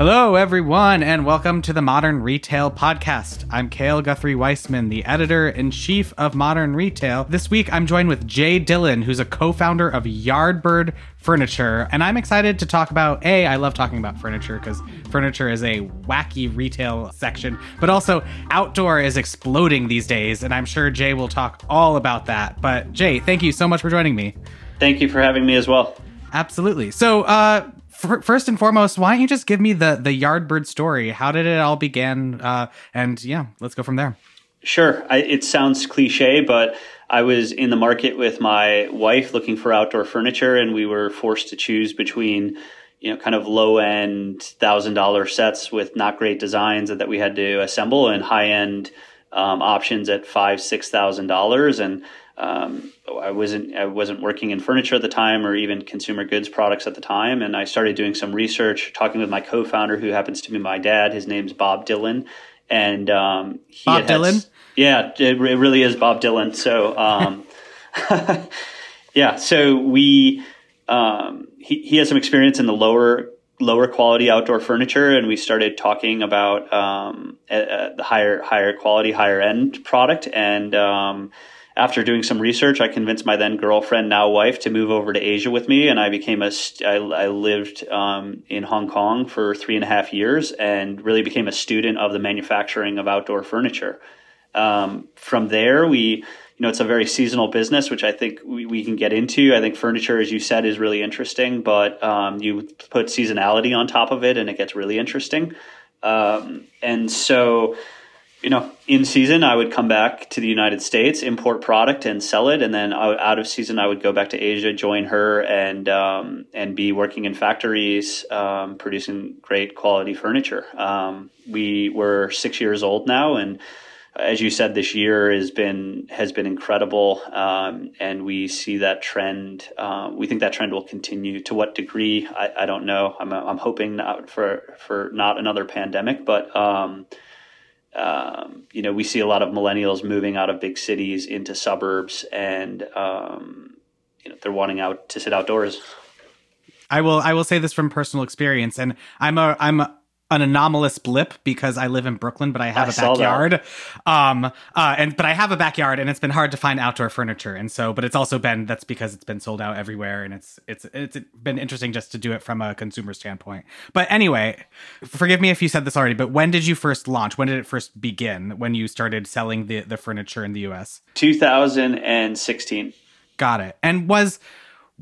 Hello, everyone, and welcome to the Modern Retail Podcast. I'm Cale Guthrie Weissman, the editor in chief of Modern Retail. This week, I'm joined with Jay Dillon, who's a co founder of Yardbird Furniture. And I'm excited to talk about A, I love talking about furniture because furniture is a wacky retail section, but also outdoor is exploding these days. And I'm sure Jay will talk all about that. But Jay, thank you so much for joining me. Thank you for having me as well. Absolutely. So, uh, first and foremost, why don't you just give me the the Yardbird story? How did it all begin? Uh, and yeah, let's go from there. Sure. I, it sounds cliche, but I was in the market with my wife looking for outdoor furniture, and we were forced to choose between you know kind of low end thousand dollar sets with not great designs that we had to assemble and high end um, options at five six thousand dollars and um, I wasn't I wasn't working in furniture at the time or even consumer goods products at the time, and I started doing some research, talking with my co-founder, who happens to be my dad. His name's Bob Dylan, and um, he Bob Dillon. yeah, it, it, really is Bob Dylan. So um, yeah, so we um, he he has some experience in the lower lower quality outdoor furniture, and we started talking about um, the higher higher quality, higher end product, and um, after doing some research, I convinced my then girlfriend, now wife, to move over to Asia with me, and I became a. I, I lived um, in Hong Kong for three and a half years, and really became a student of the manufacturing of outdoor furniture. Um, from there, we, you know, it's a very seasonal business, which I think we, we can get into. I think furniture, as you said, is really interesting, but um, you put seasonality on top of it, and it gets really interesting. Um, and so you know, in season, I would come back to the United States, import product, and sell it, and then out of season, I would go back to Asia, join her, and um, and be working in factories, um, producing great quality furniture. Um, we were six years old now, and as you said, this year has been has been incredible, um, and we see that trend. Uh, we think that trend will continue. To what degree, I, I don't know. I'm, I'm hoping not for for not another pandemic, but um, you know, we see a lot of millennials moving out of big cities into suburbs, and um, you know, they're wanting out to sit outdoors. I will. I will say this from personal experience, and I'm a. I'm a, an anomalous blip because I live in Brooklyn, but I have I a backyard. Um, uh, and but I have a backyard, and it's been hard to find outdoor furniture, and so, but it's also been that's because it's been sold out everywhere, and it's it's it's been interesting just to do it from a consumer standpoint. But anyway, forgive me if you said this already, but when did you first launch? When did it first begin? When you started selling the the furniture in the U.S. 2016. Got it. And was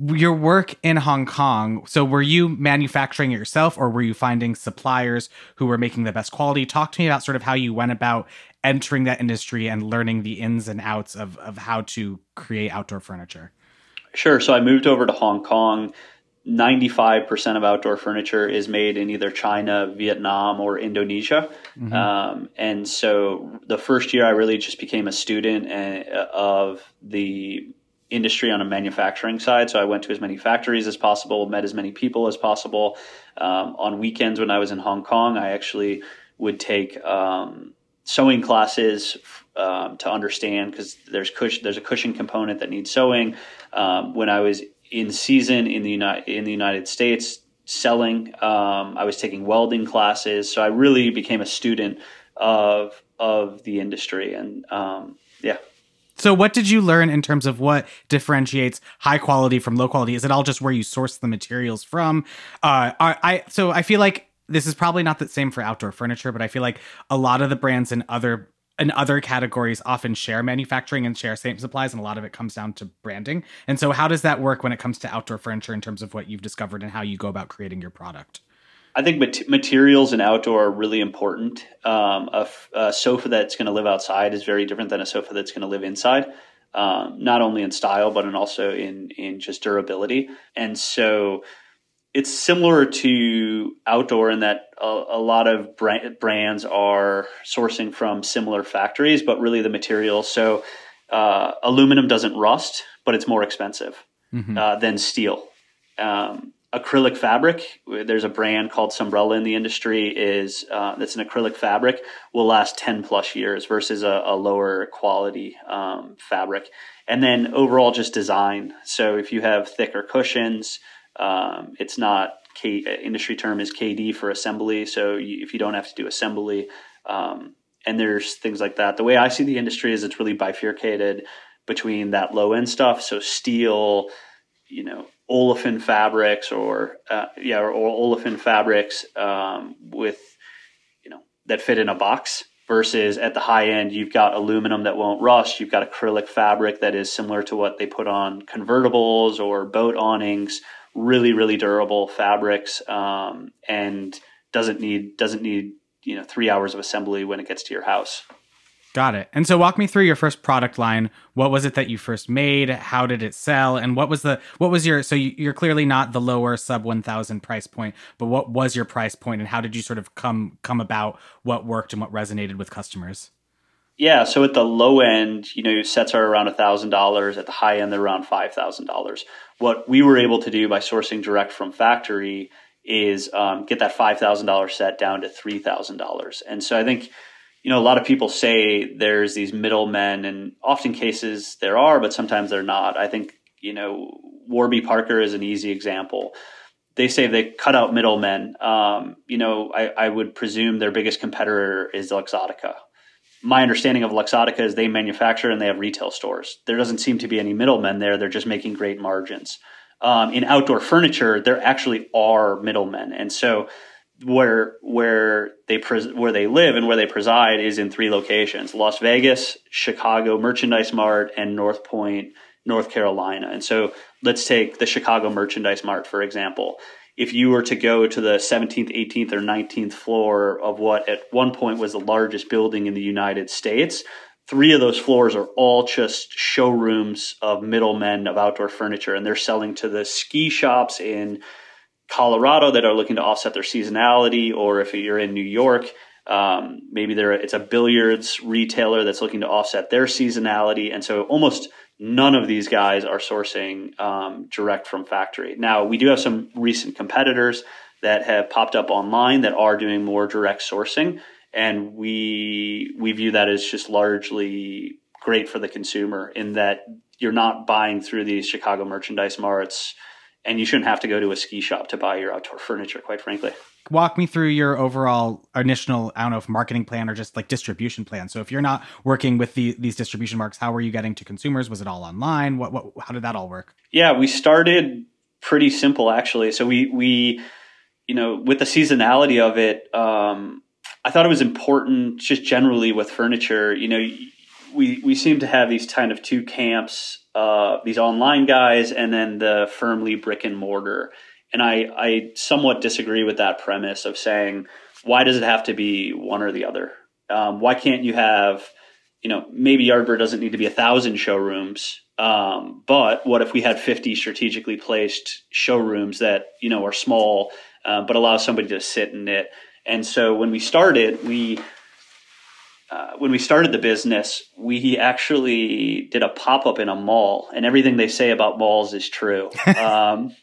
your work in Hong Kong, so were you manufacturing it yourself or were you finding suppliers who were making the best quality? Talk to me about sort of how you went about entering that industry and learning the ins and outs of, of how to create outdoor furniture. Sure. So I moved over to Hong Kong. 95% of outdoor furniture is made in either China, Vietnam, or Indonesia. Mm-hmm. Um, and so the first year I really just became a student uh, of the industry on a manufacturing side. So I went to as many factories as possible, met as many people as possible. Um, on weekends when I was in Hong Kong, I actually would take um, sewing classes um, to understand because there's cush- there's a cushion component that needs sewing. Um, when I was in season in the United in the United States selling, um, I was taking welding classes. So I really became a student of of the industry and um, yeah. So, what did you learn in terms of what differentiates high quality from low quality? Is it all just where you source the materials from? Uh, I, I so I feel like this is probably not the same for outdoor furniture, but I feel like a lot of the brands in other in other categories often share manufacturing and share same supplies, and a lot of it comes down to branding. And so, how does that work when it comes to outdoor furniture in terms of what you've discovered and how you go about creating your product? I think mat- materials and outdoor are really important. Um, a, f- a sofa that's going to live outside is very different than a sofa that's going to live inside. Um, not only in style, but in also in in just durability. And so it's similar to outdoor in that a, a lot of brand, brands are sourcing from similar factories, but really the material. So uh, aluminum doesn't rust, but it's more expensive mm-hmm. uh, than steel. Um, acrylic fabric. There's a brand called Sunbrella in the industry is uh, that's an acrylic fabric will last 10 plus years versus a, a lower quality um, fabric. And then overall just design. So if you have thicker cushions, um, it's not K, industry term is KD for assembly. So you, if you don't have to do assembly, um, and there's things like that. The way I see the industry is it's really bifurcated between that low end stuff, so steel, you know, olefin fabrics or uh, yeah, or, or olefin fabrics um, with you know that fit in a box versus at the high end you've got aluminum that won't rust. You've got acrylic fabric that is similar to what they put on convertibles or boat awnings. Really really durable fabrics um, and doesn't need doesn't need you know three hours of assembly when it gets to your house Got it. And so walk me through your first product line. What was it that you first made? How did it sell? And what was the what was your so you're clearly not the lower sub 1000 price point, but what was your price point and how did you sort of come come about what worked and what resonated with customers? Yeah, so at the low end, you know, sets are around $1,000. At the high end, they're around $5,000. What we were able to do by sourcing direct from factory is um, get that $5,000 set down to $3,000. And so I think you know, a lot of people say there's these middlemen, and often cases there are, but sometimes they're not. I think, you know, Warby Parker is an easy example. They say they cut out middlemen. Um, you know, I, I, would presume their biggest competitor is Luxottica. My understanding of Luxottica is they manufacture and they have retail stores. There doesn't seem to be any middlemen there. They're just making great margins. Um, in outdoor furniture, there actually are middlemen. And so where where they pres- where they live and where they preside is in three locations: Las Vegas, Chicago Merchandise Mart, and North Point, North Carolina. And so, let's take the Chicago Merchandise Mart for example. If you were to go to the 17th, 18th, or 19th floor of what at one point was the largest building in the United States, three of those floors are all just showrooms of middlemen of outdoor furniture, and they're selling to the ski shops in Colorado that are looking to offset their seasonality, or if you're in New York, um, maybe there it's a billiards retailer that's looking to offset their seasonality, and so almost none of these guys are sourcing um, direct from factory. Now we do have some recent competitors that have popped up online that are doing more direct sourcing, and we we view that as just largely great for the consumer in that you're not buying through these Chicago merchandise marts and you shouldn't have to go to a ski shop to buy your outdoor furniture, quite frankly. Walk me through your overall initial, I don't know if marketing plan or just like distribution plan. So if you're not working with the, these distribution marks, how were you getting to consumers? Was it all online? What, what, how did that all work? Yeah, we started pretty simple actually. So we, we, you know, with the seasonality of it, um, I thought it was important just generally with furniture, you know, we, we seem to have these kind of two camps uh, these online guys and then the firmly brick and mortar. And I, I somewhat disagree with that premise of saying, why does it have to be one or the other? Um, why can't you have, you know, maybe Yardbird doesn't need to be a thousand showrooms, um, but what if we had 50 strategically placed showrooms that, you know, are small, uh, but allow somebody to sit in it? And so when we started, we uh, when we started the business, we actually did a pop up in a mall, and everything they say about malls is true. um,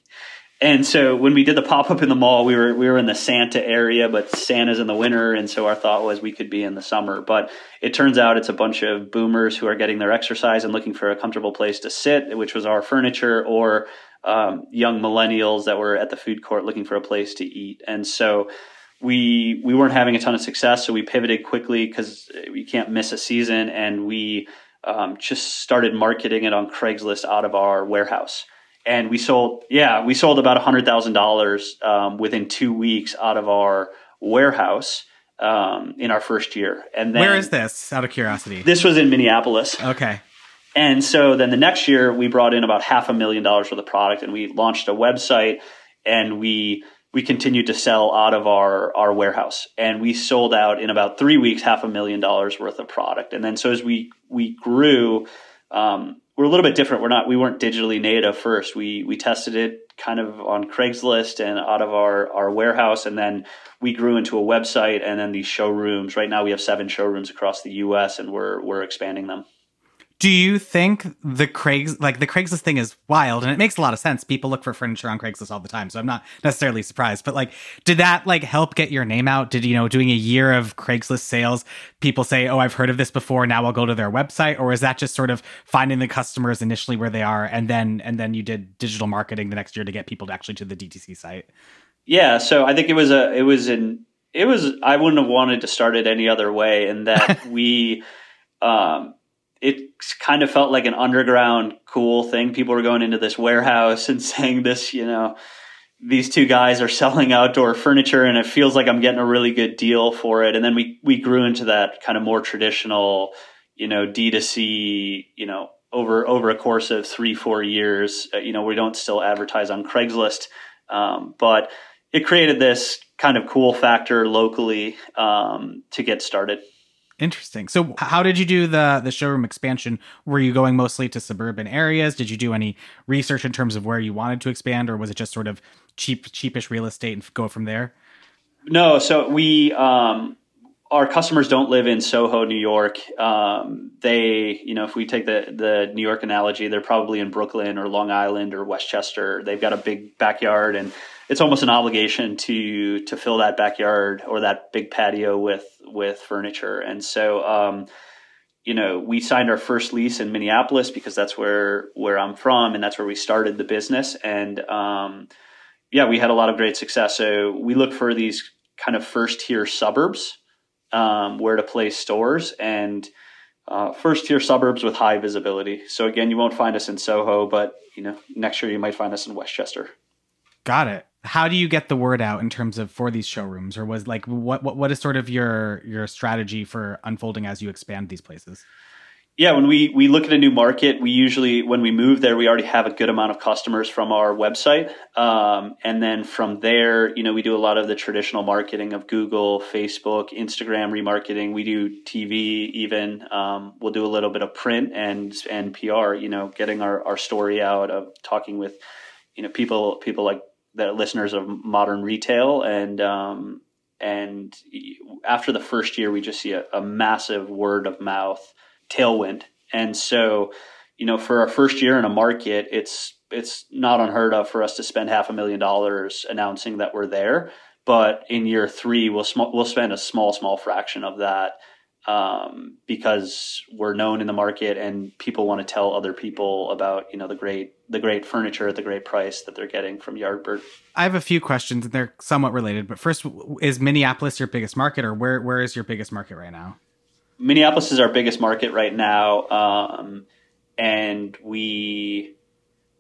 and so when we did the pop up in the mall, we were we were in the Santa area, but Santa's in the winter, and so our thought was we could be in the summer. But it turns out it's a bunch of boomers who are getting their exercise and looking for a comfortable place to sit, which was our furniture, or um, young millennials that were at the food court looking for a place to eat. And so we we weren't having a ton of success, so we pivoted quickly because we can't miss a season, and we um, just started marketing it on Craigslist out of our warehouse. And we sold, yeah, we sold about hundred thousand um, dollars within two weeks out of our warehouse um, in our first year. And then, where is this? Out of curiosity, this was in Minneapolis. Okay. And so then the next year we brought in about half a million dollars for the product, and we launched a website, and we we continued to sell out of our our warehouse. And we sold out in about three weeks half a million dollars worth of product. And then so as we we grew um, we're a little bit different. We're not we weren't digitally native first. We we tested it kind of on craigslist and out of our our warehouse. And then we grew into a website and then these showrooms. Right now we have seven showrooms across the us and we're we're expanding them do you think the Craigs like the Craigslist thing is wild and it makes a lot of sense. People look for furniture on Craigslist all the time, so I'm not necessarily surprised. But like, did that like help get your name out? Did you know doing a year of Craigslist sales, people say, "Oh, I've heard of this before. Now I'll go to their website," or is that just sort of finding the customers initially where they are, and then and then you did digital marketing the next year to get people to actually to the DTC site? Yeah, so I think it was a it was an it was I wouldn't have wanted to start it any other way, and that we um, it kind of felt like an underground cool thing. People were going into this warehouse and saying this, you know, these two guys are selling outdoor furniture and it feels like I'm getting a really good deal for it. And then we we grew into that kind of more traditional, you know, D2C, you know, over over a course of 3-4 years, uh, you know, we don't still advertise on Craigslist. Um, but it created this kind of cool factor locally um, to get started. Interesting. So, how did you do the the showroom expansion? Were you going mostly to suburban areas? Did you do any research in terms of where you wanted to expand, or was it just sort of cheap, cheapish real estate and go from there? No. So we um, our customers don't live in Soho, New York. Um, they, you know, if we take the the New York analogy, they're probably in Brooklyn or Long Island or Westchester. They've got a big backyard and it's almost an obligation to to fill that backyard or that big patio with with furniture. And so, um, you know, we signed our first lease in Minneapolis because that's where where I'm from and that's where we started the business. And um, yeah, we had a lot of great success. So we look for these kind of first tier suburbs um, where to place stores and. Uh, first tier suburbs with high visibility. So again, you won't find us in Soho, but you know, next year you might find us in Westchester. Got it. How do you get the word out in terms of for these showrooms? Or was like what what, what is sort of your your strategy for unfolding as you expand these places? Yeah when we we look at a new market we usually when we move there we already have a good amount of customers from our website. Um, and then from there you know we do a lot of the traditional marketing of google facebook instagram remarketing. We do tv even. Um, we'll do a little bit of print and and pr you know getting our, our story out of talking with you know people people like the listeners of modern retail and um, and after the first year we just see a, a, massive word of mouth tailwind. And so you know for our first year in a market it's it's not unheard of for us to spend half a million dollars announcing that we're there. But in year three we'll sm- we'll spend a small small fraction of that um, because we're known in the market and people want to tell other people about you know the great the great furniture at the great price that they're getting from Yardbird. I have a few questions and they're somewhat related. But first, is Minneapolis your biggest market, or where where is your biggest market right now? Minneapolis is our biggest market right now, um, and we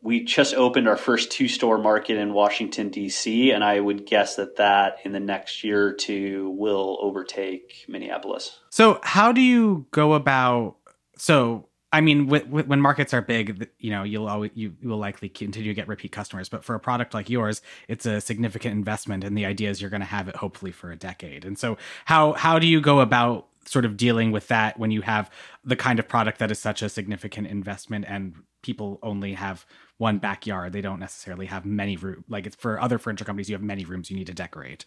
we just opened our first two store market in Washington D.C. and I would guess that that in the next year or two will overtake Minneapolis. So how do you go about so I mean, with, with, when markets are big, you know, you'll always you, you will likely continue to get repeat customers. But for a product like yours, it's a significant investment, and the idea is you're going to have it hopefully for a decade. And so, how how do you go about sort of dealing with that when you have the kind of product that is such a significant investment and people only have one backyard. They don't necessarily have many rooms Like it's for other furniture companies, you have many rooms you need to decorate.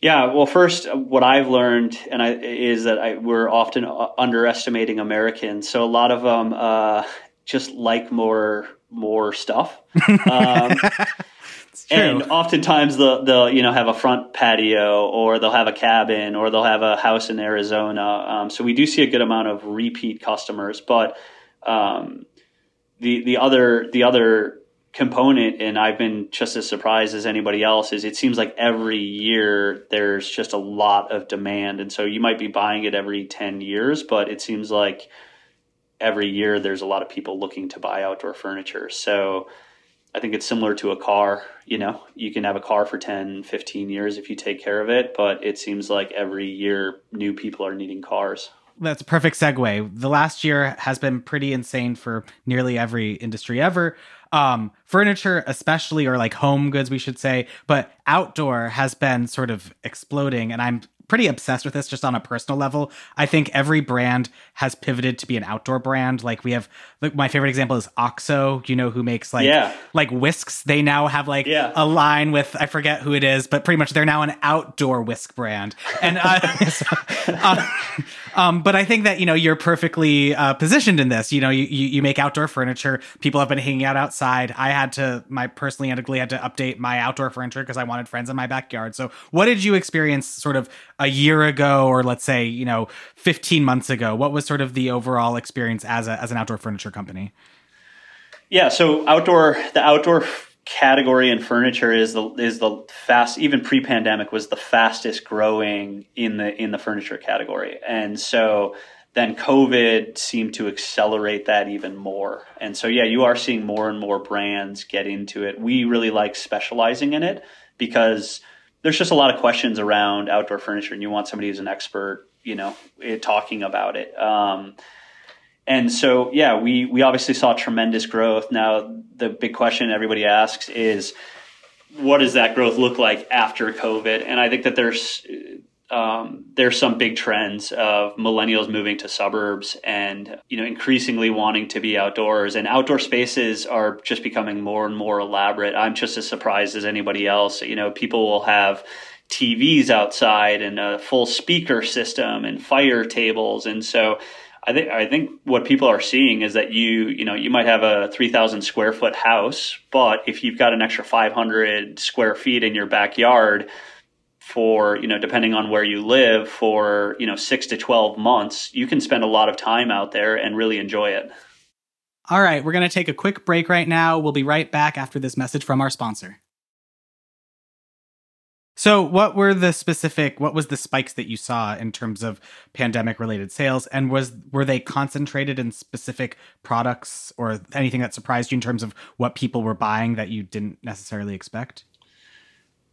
Yeah, well, first, what I've learned and I, is that I, we're often underestimating Americans. So a lot of them uh, just like more more stuff. Um, and oftentimes they'll, they'll you know have a front patio or they'll have a cabin or they'll have a house in Arizona. Um, so we do see a good amount of repeat customers, but um, the the other the other component and I've been just as surprised as anybody else is it seems like every year there's just a lot of demand. And so you might be buying it every 10 years but it seems like every year there's a lot of people looking to buy outdoor furniture. So I think it's similar to a car you know you can have a car for 10 15 years if you take care of it but it seems like every year new people are needing cars that's a perfect segue. The last year has been pretty insane for nearly every industry ever. Um, furniture, especially, or like home goods, we should say, but outdoor has been sort of exploding. And I'm pretty obsessed with this just on a personal level. I think every brand has pivoted to be an outdoor brand. Like we have like my favorite example is Oxo, you know, who makes like yeah. like whisks. They now have like yeah. a line with I forget who it is, but pretty much they're now an outdoor whisk brand. And uh, so, uh, um, but I think that you know you're perfectly uh, positioned in this. You know, you, you, you make outdoor furniture. People have been hanging out outside. I had to my personally I had to update my outdoor furniture because I wanted friends in my backyard. So, what did you experience sort of a year ago, or let's say you know 15 months ago? What was sort of the overall experience as a as an outdoor furniture company? Yeah, so outdoor the outdoor category in furniture is the is the fast even pre-pandemic was the fastest growing in the in the furniture category and so then covid seemed to accelerate that even more and so yeah you are seeing more and more brands get into it we really like specializing in it because there's just a lot of questions around outdoor furniture and you want somebody who's an expert you know talking about it. Um, and so yeah we we obviously saw tremendous growth. Now the big question everybody asks is what does that growth look like after covid? And i think that there's um, there's some big trends of millennials moving to suburbs and you know increasingly wanting to be outdoors. And outdoor spaces are just becoming more and more elaborate. I'm just as surprised as anybody else. You know people will have tvs outside and a full speaker system and fire tables. And so I think I think what people are seeing is that you you know you might have a three thousand square foot house, but if you've got an extra five hundred square feet in your backyard for you know depending on where you live for you know six to twelve months, you can spend a lot of time out there and really enjoy it. All right, we're going to take a quick break right now. We'll be right back after this message from our sponsor. So, what were the specific? What was the spikes that you saw in terms of pandemic-related sales, and was were they concentrated in specific products or anything that surprised you in terms of what people were buying that you didn't necessarily expect?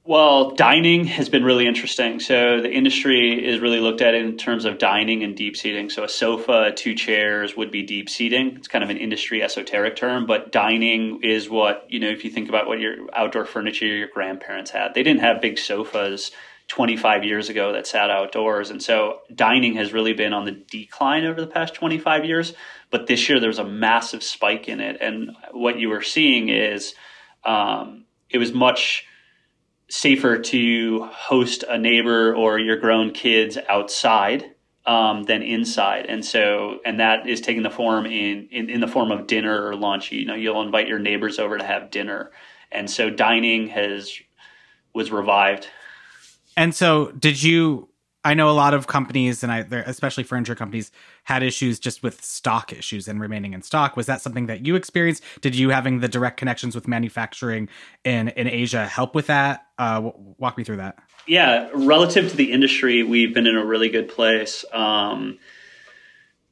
Well, dining has been really interesting. So the industry is really looked at in terms of dining and deep seating. So a sofa, two chairs would be deep seating. It's kind of an industry esoteric term, but dining is what, you know, if you think about what your outdoor furniture your grandparents had. They didn't have big sofas 25 years ago that sat outdoors. And so dining has really been on the decline over the past 25 years, but this year there was a massive spike in it. And what you were seeing is um, it was much safer to host a neighbor or your grown kids outside um, than inside. And so, and that is taking the form in, in, in the form of dinner or lunch. You know, you'll invite your neighbors over to have dinner. And so dining has, was revived. And so did you, I know a lot of companies and I, especially furniture companies had issues just with stock issues and remaining in stock. Was that something that you experienced? Did you having the direct connections with manufacturing in in Asia help with that? Uh, walk me through that. Yeah, relative to the industry, we've been in a really good place, um,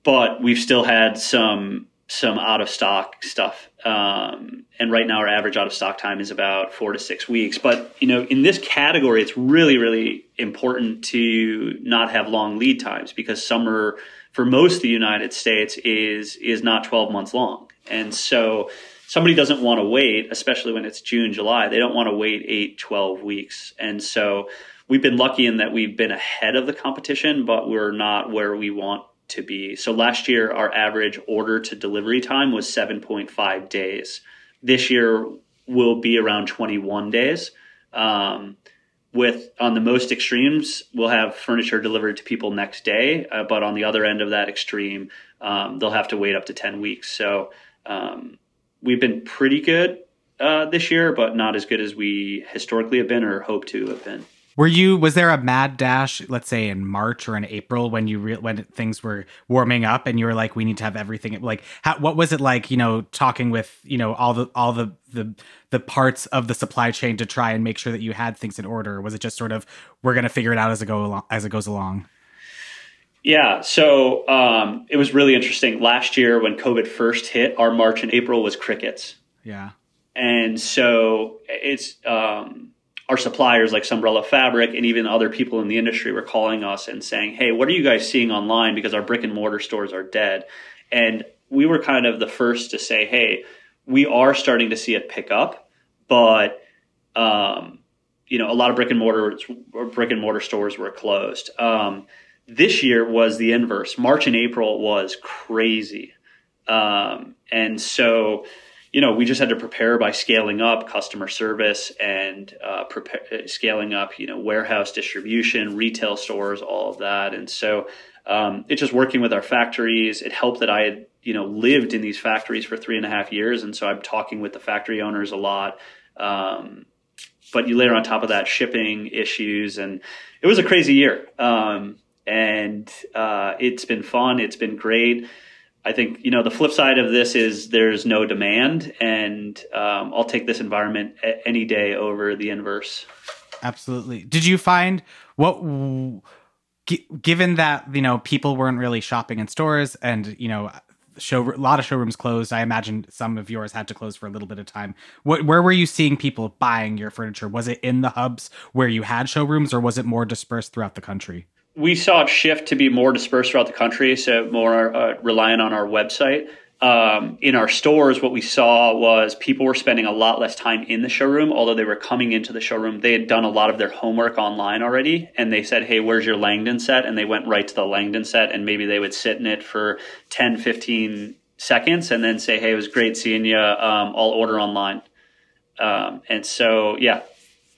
but we've still had some some out of stock stuff. Um, and right now, our average out of stock time is about four to six weeks. But you know, in this category, it's really really important to not have long lead times because summer for most of the United States is is not 12 months long. And so somebody doesn't want to wait, especially when it's June, July. They don't want to wait 8, 12 weeks. And so we've been lucky in that we've been ahead of the competition, but we're not where we want to be. So last year our average order to delivery time was 7.5 days. This year will be around 21 days. Um, with on the most extremes, we'll have furniture delivered to people next day, uh, but on the other end of that extreme, um, they'll have to wait up to ten weeks. So um, we've been pretty good uh, this year, but not as good as we historically have been or hope to have been. Were you? Was there a mad dash? Let's say in March or in April when you re- when things were warming up and you were like, we need to have everything. Like, how, what was it like? You know, talking with you know all the all the the the parts of the supply chain to try and make sure that you had things in order. was it just sort of we're going to figure it out as it go along as it goes along? Yeah, so um, it was really interesting. Last year, when COVID first hit, our March and April was crickets. Yeah, and so it's. Um, our suppliers like Sunbrella Fabric and even other people in the industry were calling us and saying, "Hey, what are you guys seeing online because our brick and mortar stores are dead." And we were kind of the first to say, "Hey, we are starting to see it pick up, but um, you know, a lot of brick and mortar brick and mortar stores were closed." Um, this year was the inverse. March and April was crazy, um, and so you know, we just had to prepare by scaling up customer service and uh, prepare, scaling up, you know, warehouse distribution, retail stores, all of that. And so um, it's just working with our factories. It helped that I had, you know, lived in these factories for three and a half years. And so I'm talking with the factory owners a lot. Um, but you layer on top of that shipping issues, and it was a crazy year. Um, and uh, it's been fun. It's been great I think you know the flip side of this is there's no demand, and um, I'll take this environment any day over the inverse. Absolutely. Did you find what? given that you know people weren't really shopping in stores and you know show a lot of showrooms closed i imagine some of yours had to close for a little bit of time what, where were you seeing people buying your furniture was it in the hubs where you had showrooms or was it more dispersed throughout the country we saw it shift to be more dispersed throughout the country, so more uh, reliant on our website. Um, in our stores, what we saw was people were spending a lot less time in the showroom, although they were coming into the showroom. They had done a lot of their homework online already, and they said, Hey, where's your Langdon set? And they went right to the Langdon set, and maybe they would sit in it for 10, 15 seconds and then say, Hey, it was great seeing you. Um, I'll order online. Um, and so, yeah.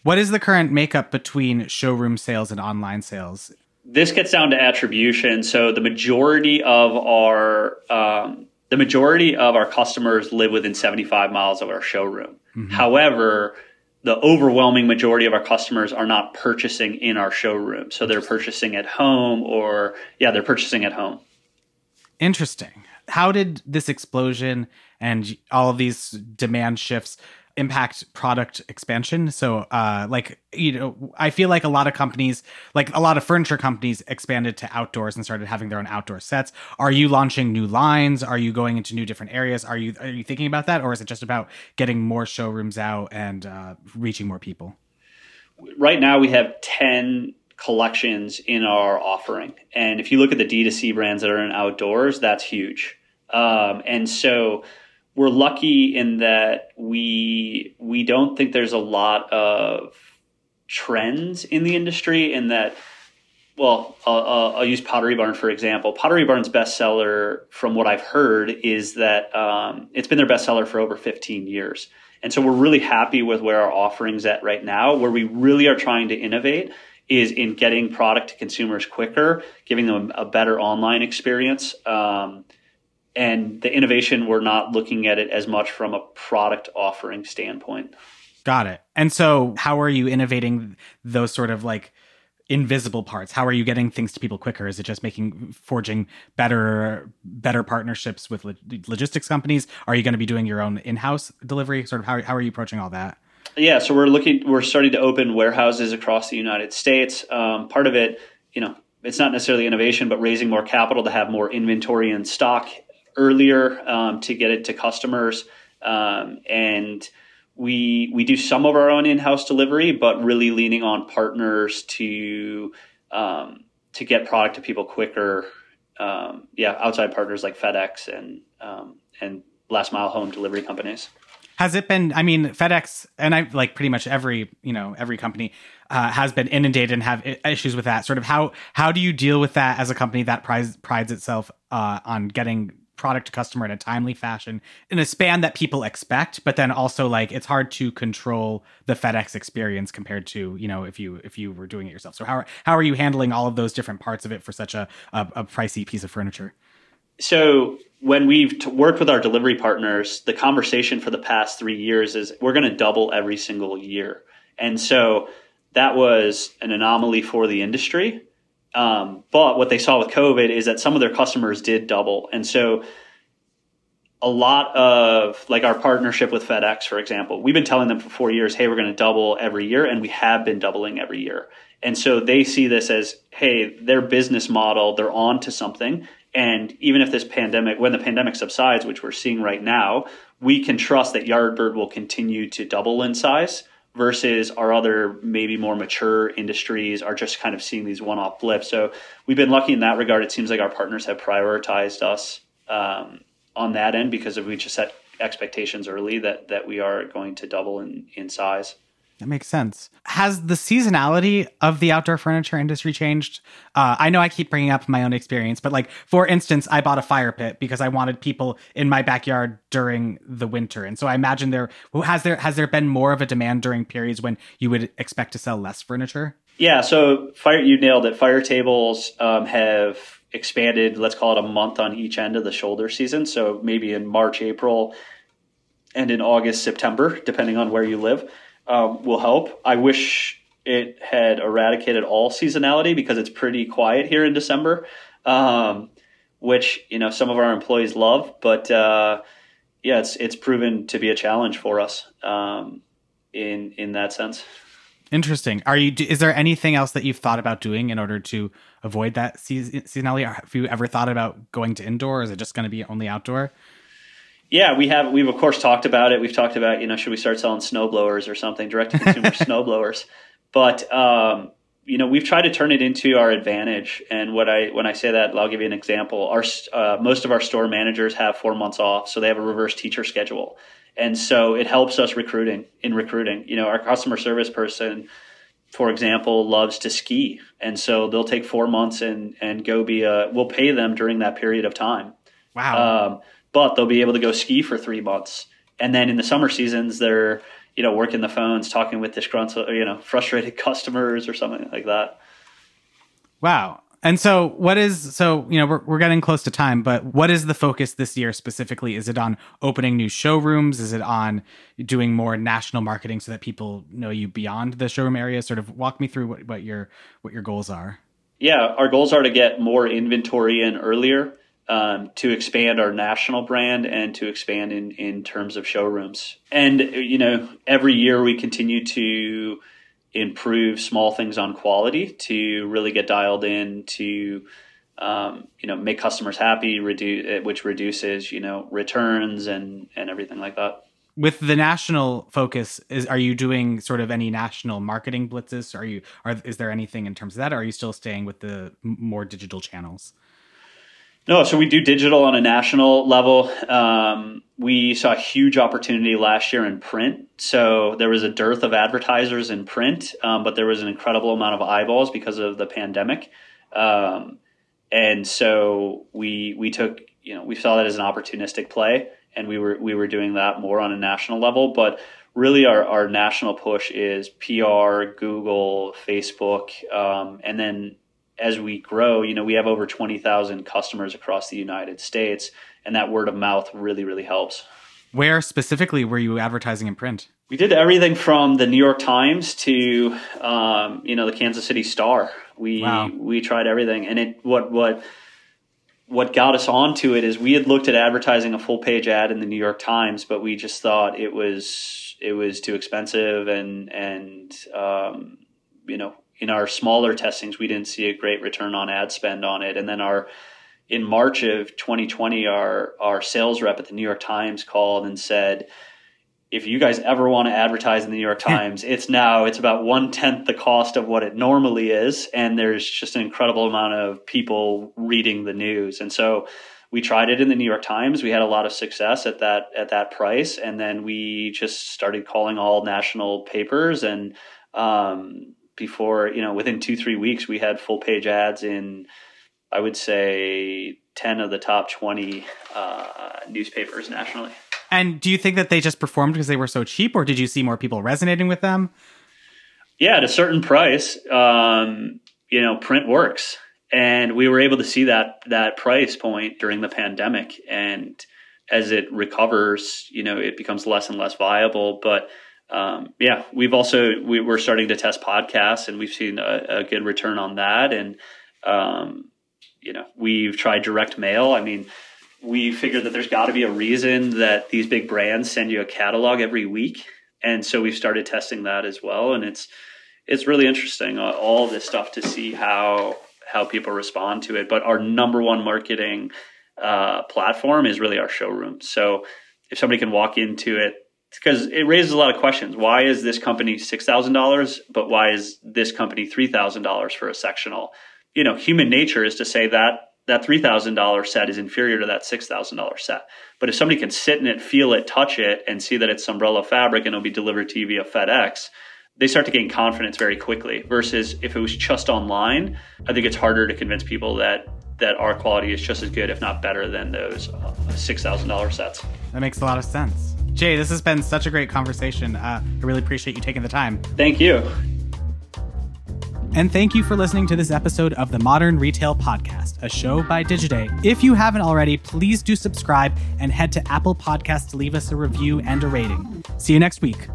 What is the current makeup between showroom sales and online sales? This gets down to attribution. So the majority of our um, the majority of our customers live within 75 miles of our showroom. Mm-hmm. However, the overwhelming majority of our customers are not purchasing in our showroom. So they're purchasing at home or yeah, they're purchasing at home. Interesting. How did this explosion and all of these demand shifts impact product expansion. So, uh, like, you know, I feel like a lot of companies, like a lot of furniture companies, expanded to outdoors and started having their own outdoor sets. Are you launching new lines? Are you going into new different areas? Are you are you thinking about that, or is it just about getting more showrooms out and uh, reaching more people? Right now, we have ten collections in our offering, and if you look at the D2C brands that are in outdoors, that's huge. Um, and so we're lucky in that we we don't think there's a lot of trends in the industry in that well I'll, I'll, use pottery barn for example. Pottery barn's bestseller from what i've heard is that um, it's been their bestseller for over 15 years. And so we're really happy with where our offerings at right now. Where we really are trying to innovate is in getting product to consumers quicker giving them a better online experience. Um, and the innovation we're not looking at it as much from a product offering standpoint. Got it. And so how are you innovating those sort of like invisible parts? How are you getting things to people quicker? Is it just making forging better better partnerships with logistics companies? Are you going to be doing your own in-house delivery? Sort of how, how are you approaching all that? Yeah so we're looking we're starting to open warehouses across the united states. Um, part of it you know it's not necessarily innovation but raising more capital to have more inventory and stock earlier um, to get it to customers. Um, and we we do some of our own in-house delivery, but really leaning on partners to um, to get product to people quicker. Um, yeah, outside partners like FedEx and um, and last mile home delivery companies. Has it been? I mean, FedEx and I like pretty much every you know every company uh, has been inundated and have issues with that. Sort of how how do you deal with that as a company that prides prides itself uh, on getting product to customer in a timely fashion in a span that people expect but then also like it's hard to control the FedEx experience compared to you know if you if you were doing it yourself. So how are, how are you handling all of those different parts of it for such a a, a pricey piece of furniture? So when we've t- worked with our delivery partners the conversation for the past 3 years is we're going to double every single year. And so that was an anomaly for the industry um, but what they saw with COVID is that some of their customers did double. And so a lot of like our partnership with FedEx, for example, we've been telling them for four years, hey, we're going to double every year. And we have been doubling every year. And so they see this as, hey, their business model, they're on to something. And even if this pandemic, when the pandemic subsides, which we're seeing right now, we can trust that Yardbird will continue to double in size versus our other maybe more mature industries are just kind of seeing these one-off blips. So we've been lucky in that regard. It seems like our partners have prioritized us um, on that end because if we just set expectations early that that we are going to double in in size. That makes sense. Has the seasonality of the outdoor furniture industry changed? Uh, I know I keep bringing up my own experience, but like for instance, I bought a fire pit because I wanted people in my backyard during the winter, and so I imagine there has there has there been more of a demand during periods when you would expect to sell less furniture. Yeah, so fire you nailed it. Fire tables um, have expanded. Let's call it a month on each end of the shoulder season. So maybe in March, April, and in August, September, depending on where you live um, will help. I wish it had eradicated all seasonality because it's pretty quiet here in December. Um, which you know some of our employees love, but uh, yeah, it's it's proven to be a challenge for us um, in in that sense. Interesting. Are you? Is there anything else that you've thought about doing in order to avoid that seasonality? Have you ever thought about going to indoor? Or is it just going to be only outdoor? Yeah, we have. We've of course talked about it. We've talked about you know should we start selling snowblowers or something direct to consumer snowblowers, but um, you know we've tried to turn it into our advantage. And what I when I say that, I'll give you an example. Our uh, most of our store managers have four months off, so they have a reverse teacher schedule, and so it helps us recruiting in recruiting. You know, our customer service person for example, loves to ski, and so they'll take four months and and go be a. We'll pay them during that period of time. Wow. Um, but they'll be able to go ski for three months. And then in the summer seasons, they're you know working the phones, talking with disgruntled, you know, frustrated customers or something like that. Wow. And so, what is so you know we're we're getting close to time, but what is the focus this year specifically? Is it on opening new showrooms? Is it on doing more national marketing so that people know you beyond the showroom area? Sort of walk me through what, what your what your goals are. Yeah, our goals are to get more inventory in earlier um, to expand our national brand and to expand in, in terms of showrooms. And, you know, every year we continue to improve small things on quality to really get dialed in to, um, you know, make customers happy, reduce, which reduces, you know, returns and, and everything like that. With the national focus, is are you doing sort of any national marketing blitzes? Are you are is there anything in terms of that? Or are you still staying with the more digital channels? No, so we do digital on a national level. Um, we saw a huge opportunity last year in print. So there was a dearth of advertisers in print, um, but there was an incredible amount of eyeballs because of the pandemic. Um, and so we we took you know we saw that as an opportunistic play, and we were we were doing that more on a national level. But really, our our national push is PR, Google, Facebook, um, and then as we grow, you know, we have over 20,000 customers across the United States, and that word of mouth really, really helps. Where specifically were you advertising in print? We did everything from the New York Times to, um, you know, the Kansas City Star. We wow. we tried everything, and it what what what got us onto it is we had looked at advertising a full page ad in the New York Times, but we just thought it was it was too expensive and and um, you know in our smaller testings, we didn't see a great return on ad spend on it. And then our in March of 2020, our our sales rep at the New York Times called and said, if you guys ever want to advertise in the New York Times, it's now it's about one tenth the cost of what it normally is, and there's just an incredible amount of people reading the news. And so we tried it in the New York Times. We had a lot of success at that at that price, and then we just started calling all national papers and um, before you know within two three weeks we had full page ads in i would say 10 of the top 20 uh, newspapers nationally. And do you think that they just performed because they were so cheap or did you see more people resonating with them? Yeah at a certain price um, you know print works. And we were able to see that that price point during the pandemic. And as it recovers you know it becomes less and less viable. But um, yeah, we've also we, are starting to test podcasts, and we've seen a, a good return on that. And um, you know, we've tried direct mail. I mean, we figured that there's got to be a reason that these big brands send you a catalog every week, and so we've started testing that as well. And it's it's really interesting uh, all this stuff to see how how people respond to it. But our number one marketing uh, platform is really our showroom. So if somebody can walk into it because it raises a lot of questions. Why is this company six thousand dollars, but why is this company three thousand dollars for a sectional? You know, human nature is to say that that three thousand dollar set is inferior to that six thousand dollar set. But if somebody can sit in it, feel it, touch it, and see that it's Sunbrella fabric and it'll be delivered to you via FedEx, they start to gain confidence very quickly. Versus if it was just online, I think it's harder to convince people that that our quality is just as good, if not better, than those uh, six thousand dollar sets. That makes a lot of sense. Jay, this has been such a great conversation. Uh, I really appreciate you taking the time. Thank you. And thank you for listening to this episode of the Modern Retail Podcast, a show by Digiday. If you haven't already, please do subscribe and head to Apple Podcasts to leave us a review and a rating. See you next week.